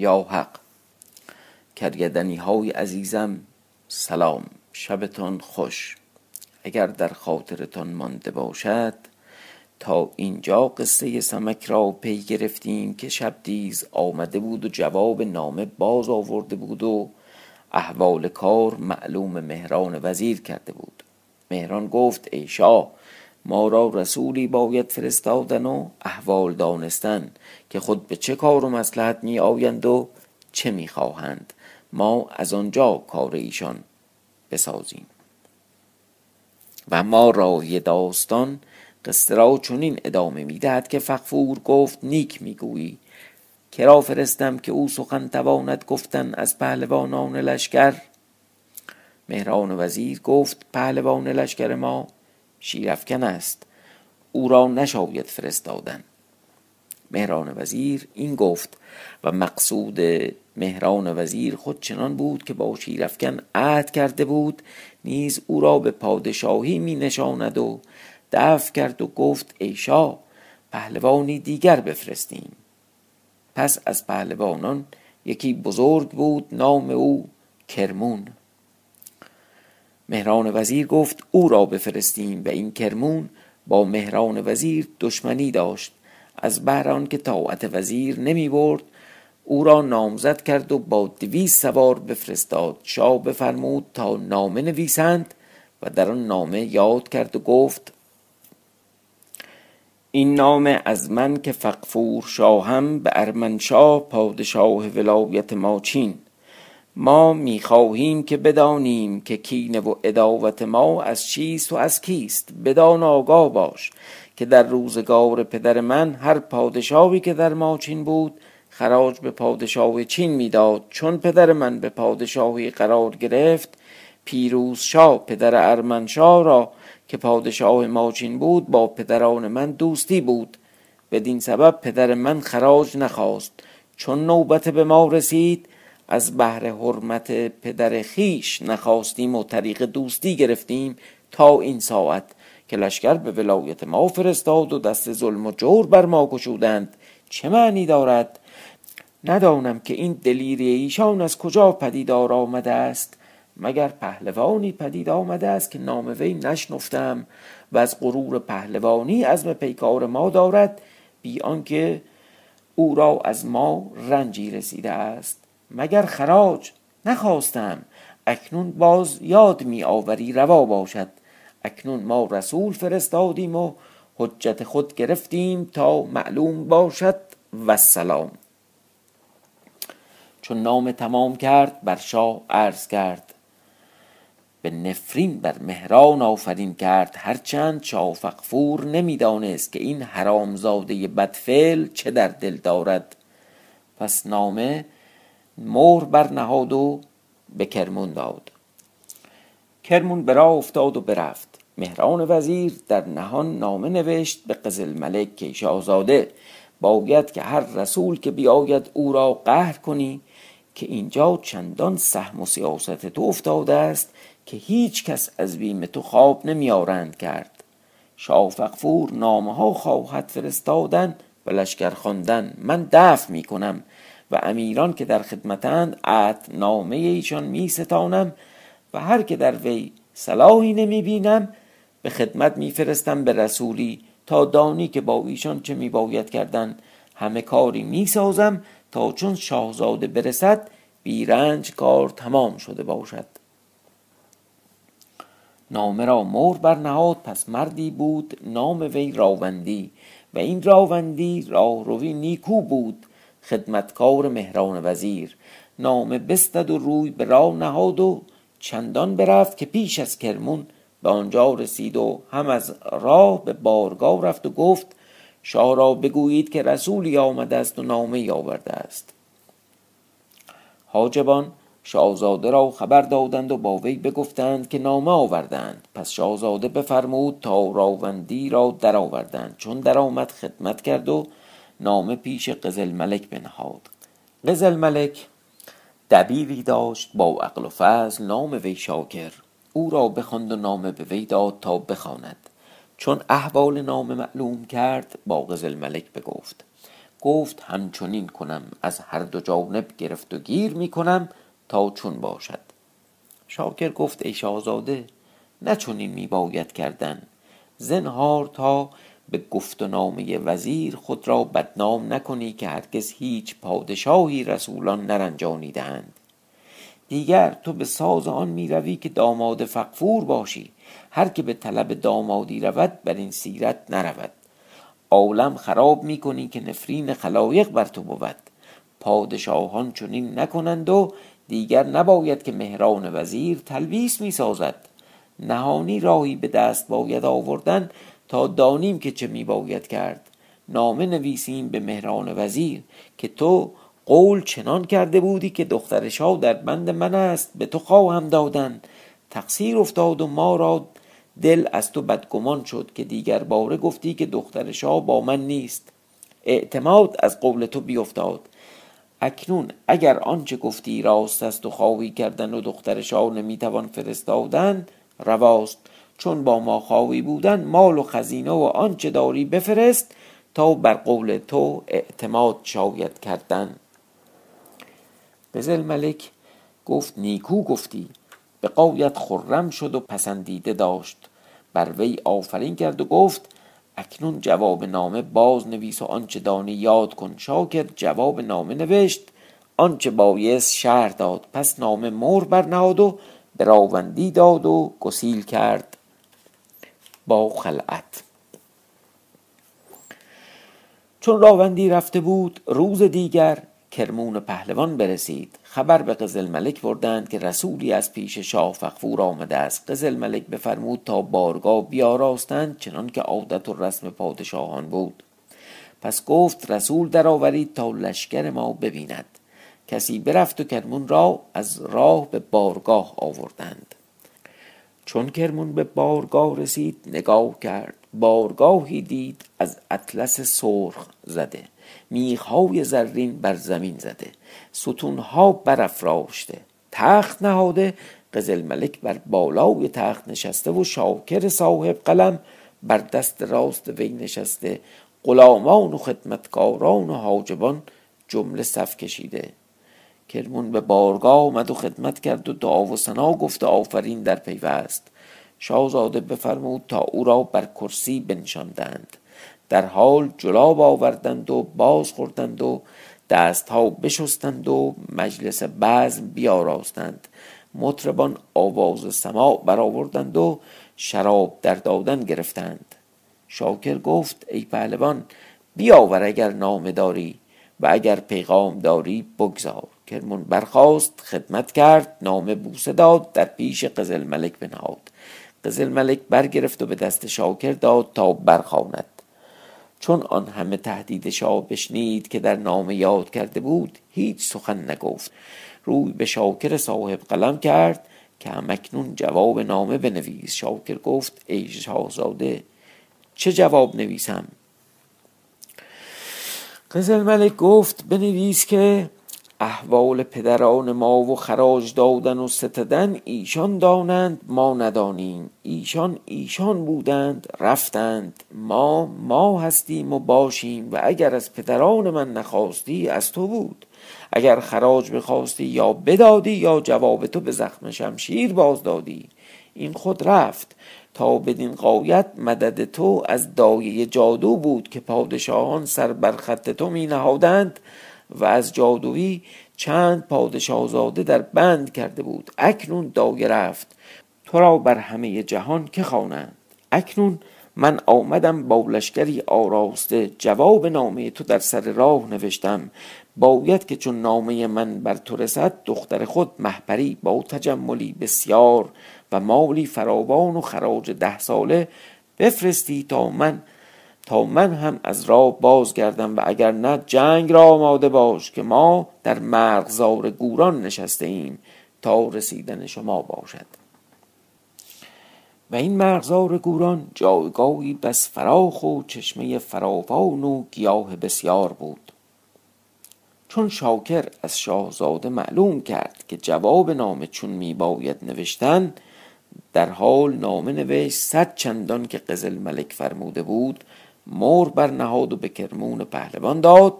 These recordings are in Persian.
یا حق کرگدنی های عزیزم سلام شبتان خوش. اگر در خاطرتان مانده باشد تا اینجا قصه سمک را پی گرفتیم که شبدیز آمده بود و جواب نامه باز آورده بود و احوال کار معلوم مهران وزیر کرده بود. مهران گفت ای شاه ما را رسولی باید فرستادن و احوال دانستن که خود به چه کار و مسلحت می آیند و چه می خواهند ما از آنجا کار ایشان بسازیم. و ما راوی داستان قصه را چنین ادامه می‌دهد که فقفور گفت نیک می‌گویی. کرا فرستم که او سخن تواند گفتن از پهلوانان لشکر؟ مهران وزیر گفت پهلوان لشکر ما شیرفکن است. او را نشاید فرستادن. مهران وزیر این گفت و مقصود مهران وزیر خود چنان بود که با شیرفکن عهد کرده بود نیز او را به پادشاهی می نشاند و دفع کرد و گفت ای شاه پهلوانی دیگر بفرستیم. پس از پهلوانان یکی بزرگ بود نام او کرمون. مهران وزیر گفت او را بفرستیم. و این کرمون با مهران وزیر دشمنی داشت. از بهر که طاعت وزیر نمی برد او را نامزد کرد و با دویست سوار بفرستاد. شاه بفرمود تا نامه نویسند و در آن نامه یاد کرد و گفت این نامه از من که فقفور شاهم به ارمنشاه پادشاه ولایت ماچین ما می‌خواهیم که بدانیم که کینه و اداوت ما از چیست و از کیست. بدان آگاه باش که در روزگار پدر من هر پادشاهی که در ماچین بود خراج به پادشاه چین می‌داد. چون پدر من به پادشاهی قرار گرفت پیروز شاه پدر ارمنشاه را که پادشاه ماچین بود با پدران من دوستی بود. بدین سبب پدر من خراج نخواست. چون نوبت به ما رسید از بهر حرمت پدر خیش نخواستیم و طریق دوستی گرفتیم تا این ساعت. که لشکر به ولایت ما فرستاد و دست ظلم و جور بر ما گشودند. چه معنی دارد؟ ندانم که این دلیری ایشان از کجا پدیدار آمده است. مگر پهلوانی پدید آمده است که نام وی نشنفتم و از غرور پهلوانی عزم پیکار ما دارد بی آنکه او را از ما رنجی رسیده است. مگر خراج نخواستم اکنون باز یاد می آوری روا باشد. اکنون ما رسول فرستادیم و حجت خود گرفتیم تا معلوم باشد و سلام. چون نام تمام کرد بر شاه عرض کرد. به نفرین بر مهران آفرین کرد. هرچند شاه فقفور نمی‌دانست که این حرامزاده بدفعل چه در دل دارد. پس نامه مهر بر نهاد و به کرمون داد. کرمون برا افتاد و برفت. مهران وزیر در نهان نامه نوشت به قزل ملک که شاهزاده باید که هر رسول که بیاید او را قهر کنی که اینجا چندان سهم و سیاست تو افتاده است که هیچ کس از بیم تو خواب نمیارند کرد. شاه فقفور نامه ها خواهد فرستادن و لشکر خواندن. من دفع می کنم و امیران که در خدمتند عهد نامه ایشان می ستانم و هر که در وی صلاحی نمی بینم به خدمت می فرستم به رسولی تا دانی که با ایشان چه می باید کردن. همه کاری می سازم تا چون شاهزاده برسد بیرنج کار تمام شده باشد. نامه را مور برنهاد پس مردی بود نام وی راوندی. و این راوندی راهروی نیکو بود خدمتکار مهران وزیر. نامه بستد و روی به راه نهاد و چندان برفت که پیش از کرمون به آنجا رسید و هم از راه به بارگاه رفت و گفت شاه را بگویید که رسولی آمده است و نامه آورده است. حاجبان شاهزاده را خبر دادند و با وی بگفتند که نامه آوردند. پس شاهزاده بفرمود تا راوندی را درآوردند. چون درآمد خدمت کرد و نامه پیش قزل ملک بنهاد. قزل ملک دبیری داشت با عقل و فضل نام وی شاکر. او را بخواند و نامه به وی داد تا بخواند. چون احوال نامه معلوم کرد با قزل ملک بگفت گفت همچنین کنم از هر دو جانب گرفت و گیر می کنم تا چون باشد. شاکر گفت ای شاهزاده نه چنین می باید کردن. زنهار تا به گفت و نامه وزیر خود را بدنام نکنی که هرگز هیچ پادشاهی رسولان نرنجانیدهاند. دیگر تو به ساز آن می روی که داماد فقفور باشی. هر که به طلب دامادی رود بر این سیرت نرود. عالم خراب می کنی که نفرین خلایق بر تو بود. پادشاهان چنین نکنند و دیگر نباید که مهران وزیر تلویس می سازد نهانی راهی به دست باید آوردن تا دانیم که چه می باید کرد. نامه نویسیم به مهران وزیر که تو قول چنان کرده بودی که دختر شاه در بند من است به تو خواهم دادن. تقصیر افتاد و ما را دل از تو بدگمان شد که دیگر باره گفتی که دختر شاه با من نیست. اعتماد از قول تو بیفتاد. اکنون اگر آنچه گفتی راست است و خواهی کردن و دختر شاه نمی‌توان فرستادن رواست. چون با ما خواهی بودن مال و خزینه و آنچه داری بفرست تا بر قول تو اعتماد شاید کردن. قزل ملک گفت نیکو گفتی به قایت خرم شد و پسندیده داشت. بر وی آفرین کرد و گفت اکنون جواب نامه باز نویس و آنچه دانی یاد کن. شاکر جواب نامه نوشت آنچه بایست شهر داد. پس نامه مور برنهاد و به راوندی داد و گسیل کرد. با خلعت. چون راوندی رفته بود روز دیگر کرمون پهلوان برسید. خبر به قزل ملک بردند که رسولی از پیش شاه فخفور آمده است. قزل ملک بفرمود تا بارگاه بیاراستند چنان که عادت و رسم پادشاهان بود. پس گفت رسول درآورید تا لشکر ما ببیند. کسی برفت و کرمون را از راه به بارگاه آوردند. چون کرمون به بارگاه رسید نگاه کرد. بارگاهی دید از اطلس سرخ زده. میخهای زرین بر زمین زده ستونها برافراشته تخت نهاده قزل ملک بر بالای تخت نشسته و شاکر صاحب قلم بر دست راست وی نشسته غلامان و خدمتکاران و حاجبان جمله صف کشیده. کرمون به بارگاه آمد و خدمت کرد و دعا و سنا گفت آفرین در پیوست. شاهزاده بفرمود تا او را بر کرسی بنشاندند. در حال جلاب آوردند و باز خوردند و دستها بشستند و مجلس بزم بیاراستند. مطربان آواز سماع برآوردند و شراب در دادن گرفتند. شاکر گفت ای پهلوان بیاور اگر نامه داری و اگر پیغام داری بگذار. کرمون برخاست خدمت کرد نامه بوسه داد در پیش قزل ملک بنهاد. قزل ملک برگرفت و به دست شاکر داد تا برخواند چون آن همه تهدید شاه بشنید که در نامه یاد کرده بود هیچ سخن نگفت. روی به شاکر صاحب قلم کرد که همکنون جواب نامه بنویس. شاکر گفت ای شاهزاده چه جواب نویسم؟ قزل ملک گفت بنویس که احوال پدران ما و خراج دادن و ستدن ایشان دانند ما ندانیم. ایشان ایشان بودند رفتند. ما ما هستیم و باشیم و اگر از پدران من نخواستی از تو بود. اگر خراج بخواستی یا بدادی یا جواب تو به زخم شمشیر باز دادی این خود رفت. تا بدین قایت مدد تو از دایه جادو بود که پادشاهان سر بر خط تو می نهادند و از جادویی چند پادشاهزاده در بند کرده بود. اکنون دایه رفت. تو را بر همه جهان که خوانند. اکنون من آمدم با لشکری آراسته. جواب نامه تو در سر راه نوشتم. باید که چون نامه من بر تو رسد دختر خود محبری با تجملی بسیار و مالی فراوان و خراج ده ساله بفرستی تا من تا من هم از راه بازگردم و اگر نه جنگ را آماده باش که ما در مرغزار گوران نشسته ایم تا رسیدن شما باشد. و این مرغزار گوران جایگاهی بس فراخ و چشمه فراوان و گیاه بسیار بود. چون شاکر از شاهزاده معلوم کرد که جواب نامه چون می باید نوشتن در حال نامه نوشت صد چندان که قزل ملک فرموده بود مور برنهاد و به کرمون پهلوان داد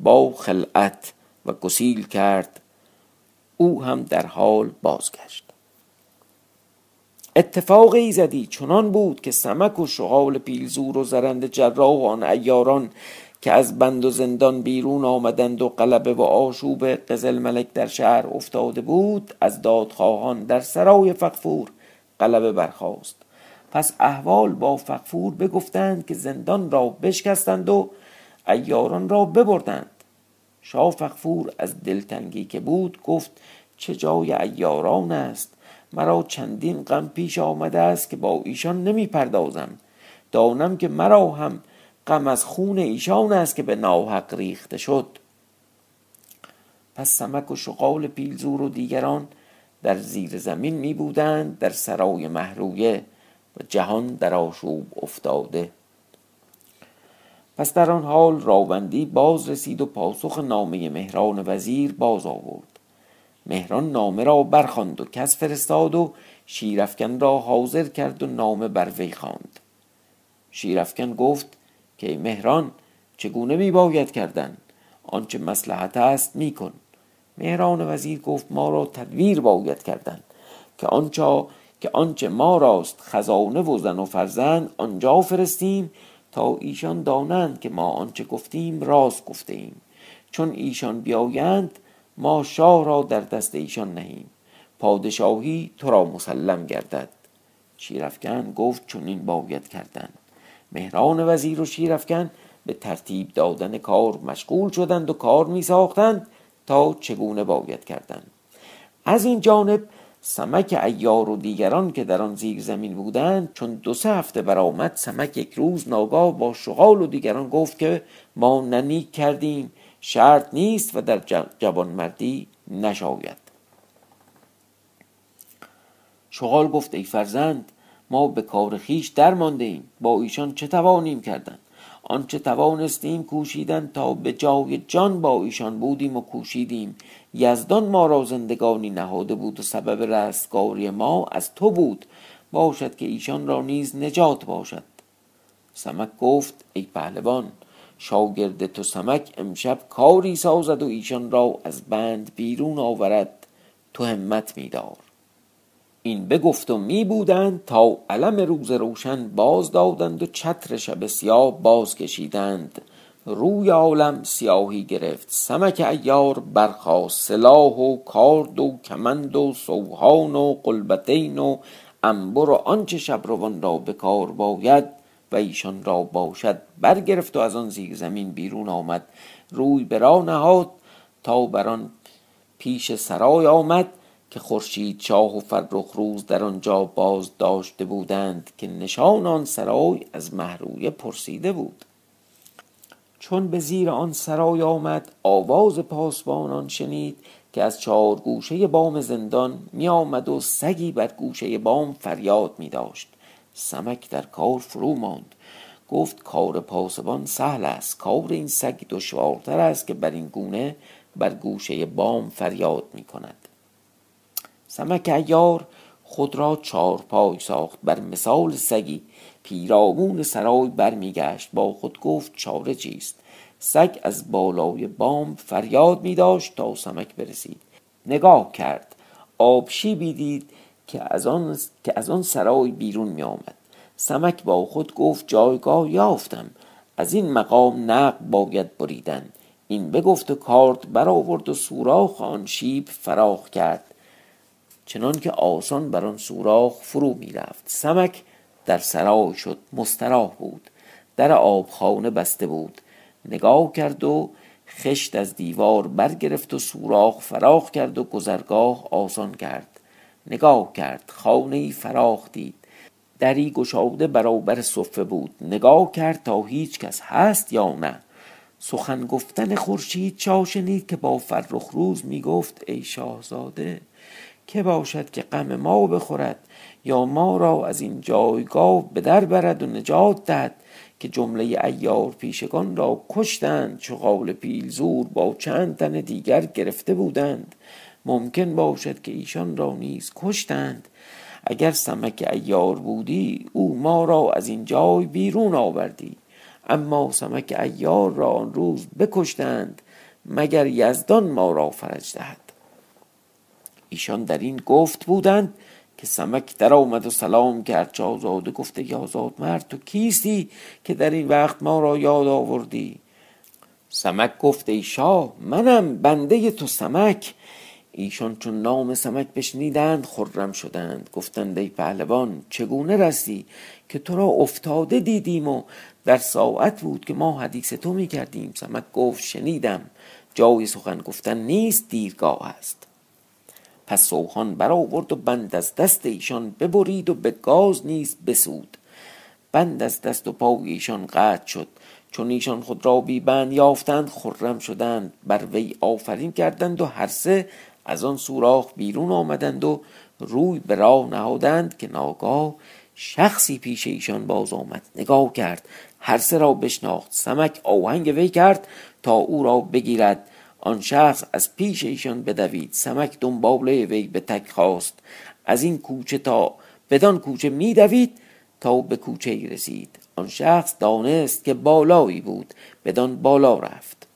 با خلعت و گسیل کرد. او هم در حال بازگشت. اتفاق ایزدی چنان بود که سمک و شغال پیلزور و زرند جراح و آن ایاران که از بند و زندان بیرون آمدند و قلبه و آشوب قزل ملک در شهر افتاده بود از دادخواهان در سرای فقفور قلبه برخاست. پس احوال با فقفور بگفتند که زندان را بشکستند و ایاران را ببردند. شاه فقفور از دلتنگی که بود گفت چه جای ایاران است؟ مرا چندین غم پیش آمده است که با ایشان نمی پردازم دانم که مرا هم غم از خون ایشان است که به ناحق ریخته شد. پس سمک و شغال پیلزور و دیگران در زیر زمین می بودند در سرای محرویه. و جهان در آشوب افتاده. پس در آن حال راوندی باز رسید و پاسخ نامه مهران وزیر باز آورد. مهران نامه را برخواند و کس فرستاد و شیرفکن را حاضر کرد و نامه بر وی خواند. شیرفکن گفت که مهران چگونه می باید کردن؟ آنچه مسلحت است میکن. مهران وزیر گفت ما را تدویر باید کردن که آنچه که آنچه ما راست خزانه و زن و فرزند آنجا فرستیم تا ایشان دانند که ما آنچه گفتیم راست گفته ایم چون ایشان بیایند ما شاه را در دست ایشان نهیم. پادشاهی تو را مسلم گردد. شیرفکن گفت چون این باید کردن مهران وزیر و شیرفکن به ترتیب دادن کار مشغول شدند و کار می ساختند تا چگونه باید کردند. از این جانب سمک ایار و دیگران که در آن زیر زمین بودند چون دو سه هفته برآمد سمک یک روز ناگاه با شغال و دیگران گفت که ما ننیک کردیم شرط نیست و در جوانمردی نشاید. شغال گفت ای فرزند ما به کار خیش در مانده ایم با ایشان چه توانیم کردن؟ آنچه توانستیم کوشیدن تا به جای جان با ایشان بودیم و کوشیدیم. یزدان ما را زندگانی نهاده بود و سبب رستگاری ما از تو بود. باشد که ایشان را نیز نجات باشد. سمک گفت ای پهلوان شاگرد تو سمک امشب کاری سازد و ایشان را از بند بیرون آورد. تو همت میدار. این بگفت و می بودند تا علم روز روشن باز دادند و چتر شب سیاه باز کشیدند روی عالم سیاهی گرفت. سمک ایار برخاست سلاح و کارد و کمند و سوهان و قلبتین و انبر و آنچه شبروان را به کار باید و ایشان را باشد. برگرفت و از آن زیر زمین بیرون آمد. روی به نهاد تا بر آن پیش سرای آمد که خورشید شاه و فرخ روز در آنجا باز داشته بودند که نشان آن سرای از محرویه پرسیده بود. چون به زیر آن سرای آمد آواز پاسبانان شنید که از چهار گوشه بام زندان می آمد و سگی بر گوشه بام فریاد می داشت سمک در کار فرو ماند. گفت کار پاسبان سهل است کار این سگ دشوارتر است که بر این گونه بر گوشه بام فریاد می کند سمک ایار خود را چارپای ساخت. بر مثال سگی پیرامون سرای برمیگشت با خود گفت چاره چیست؟ سگ از بالای بام فریاد می داشت تا سمک برسید. نگاه کرد. آبشی بیدید که از آن, که از آن سرای بیرون می آمد. سمک با خود گفت جایگاه یافتم. از این مقام نق باید بریدن. این بگفت و کارد برآورد و سوراخ آن شیب فراخ کرد. چنان که آسان بر آن سوراخ فرو می رفت. سمک در سرای شد مستراح بود. در آبخانه بسته بود. نگاه کرد و خشت از دیوار برگرفت و سوراخ فراخ کرد و گذرگاه آسان کرد. نگاه کرد. خانه فراخ دید. دری گشاده برابر صفه بود. نگاه کرد تا هیچ کس هست یا نه. سخن گفتن خورشید چا شنید که با فرخ روز می گفت ای شاهزاده که باشد که غم ما بخورد یا ما را از این جایگاه به در برد و نجات دهد که جمله ایار پیشگان را کشتند چو پیلزور با چند تن دیگر گرفته بودند. ممکن باشد که ایشان را نیز کشتند. اگر سمک ایار بودی او ما را از این جای بیرون آوردی. اما سمک ایار را آن روز بکشتند مگر یزدان ما را فرج دهد؟ ایشان در این گفت بودند که سمک در آمد و سلام کرد چه آزاده گفته یا آزاد مرد تو کیستی که در این وقت ما را یاد آوردی؟ سمک گفته ای شاه منم بنده تو سمک. ایشان چون نام سمک بشنیدند خرم شدند. گفتند ای پهلوان چگونه رسی که تو را افتاده دیدیم و در ساعت بود که ما حدیث تو می کردیم سمک گفت شنیدم. جای سخن گفتن نیست دیرگاه است. پس سوهان برآورد و بند از دست ایشان ببرید و به گاز نیز بسود. بند از دست و پای ایشان قطع شد. چون ایشان خود را بی بند یافتند خرم شدند بر وی آفرین کردند و هر سه از آن سوراخ بیرون آمدند و روی به راه نهادند که ناگاه شخصی پیش ایشان باز آمد. نگاه کرد. هر سه را بشناخت. سمک آهنگ وی کرد تا او را بگیرد. آن شخص از پیش ایشان بدوید سمک دنباله وی به تک خواست. از این کوچه تا بدان کوچه میدوید تا به کوچه ای رسید. آن شخص دانست که بالایی بود بدان بالا رفت.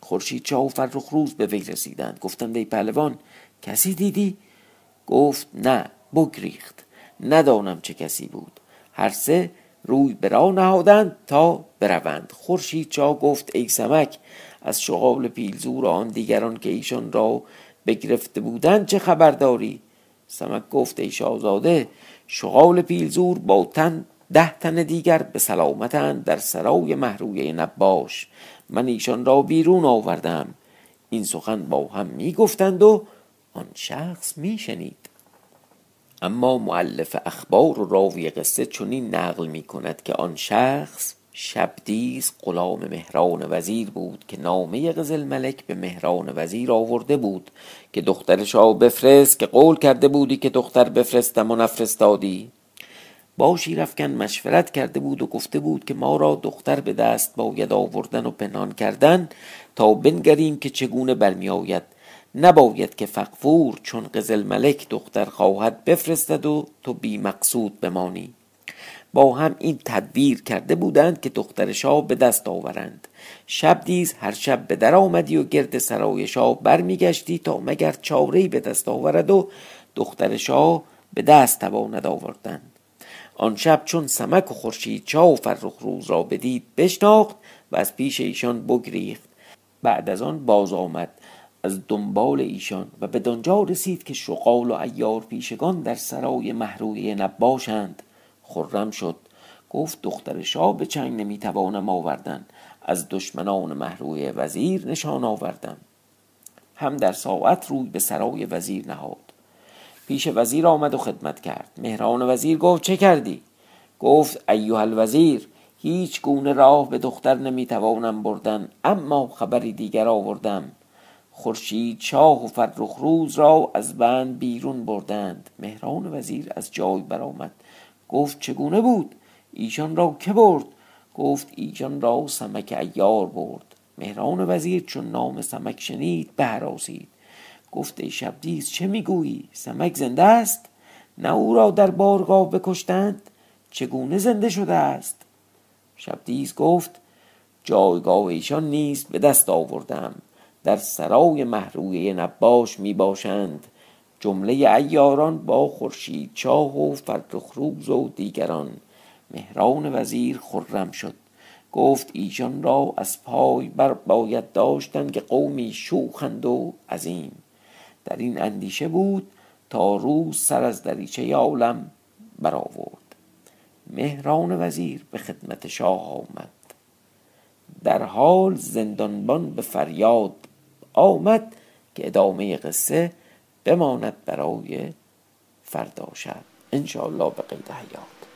خورشید چا و فرخ روز به وی رسیدند. گفتند ای پهلوان کسی دیدی؟ گفت نه بگریخت. ندانم چه کسی بود. هر سه روی به راه نهادند تا بروند. خورشید چا گفت ای سمک از شغال پیلزور آن دیگران که ایشان را بگرفته بودند چه خبر داری سمک گفت ای شاهزاده شغال پیلزور با تن ده تن دیگر به سلامتند در سرای محرویه نباش. من ایشان را بیرون آوردم. این سخن با هم می گفتند و آن شخص می شنید اما معلف اخبار و راوی قصه چنین نقل می کند که آن شخص شبدیز غلام مهران وزیر بود که نامه قزل ملک به مهران وزیر آورده بود که دختر شاه بفرست که قول کرده بودی که دختر بفرستم و نفرستادی. با شیرفکن مشورت کرده بود و گفته بود که ما را دختر به دست باید آوردن و پنهان کردن تا بنگریم که چگونه برمی آید نباید که فقفور چون قزل ملک دختر خواهد بفرستد و تو بی مقصود بمانی. با هم این تدبیر کرده بودند که دختر شاه به دست آورند. شب دیز هر شب به در آمدی و گرد سرای شاه برمیگشتی تا مگر چاره به دست آورد و دختر شاه به دست تواند آوردن. آن شب چون سمک و خورشید چا و فرخ روز را بدید بشناخت و از پیش ایشان بگریخت. بعد از آن باز آمد. از دنبال ایشان و به دنجا رسید که شغال و ایار پیشگان در سرای محروی نباشند. خرم شد. گفت دختر شاه به چنگ نمی‌توانم آوردن. از دشمنان محروی وزیر نشان آوردم. هم در ساعت روی به سرای وزیر نهاد. پیش وزیر آمد و خدمت کرد. مهران وزیر گفت چه کردی؟ گفت ایوه الوزیر هیچ گونه راه به دختر نمی‌توانم بردن اما خبری دیگر آوردم. خورشید شاه و فرخ روز را از بند بیرون بردند. مهران وزیر از جای برآمد. گفت چگونه بود؟ ایشان را که برد؟ گفت ایشان را سمک ایار برد. مهران وزیر چون نام سمک شنید بهراسید گفت ای شبدیز چه می‌گویی؟ سمک زنده است؟ نه او را در بارگاه بکشتند؟ چگونه زنده شده است؟ شبدیز گفت جایگاه ایشان نیست به دست آوردم. در سرای محرویه نباش می باشند جمله ایاران با خورشید چاه و فرخروز و دیگران. مهران وزیر خرم شد. گفت ایشان را از پای بر باید داشتن که قومی شوخند و عظیم. در این اندیشه بود تا روز سر از دریچه عالم برآورد. مهران وزیر به خدمت شاه آمد. در حال زندانبان به فریاد آمد که ادامه قصه بماند برای فردا شب. انشاءالله به قید حیات.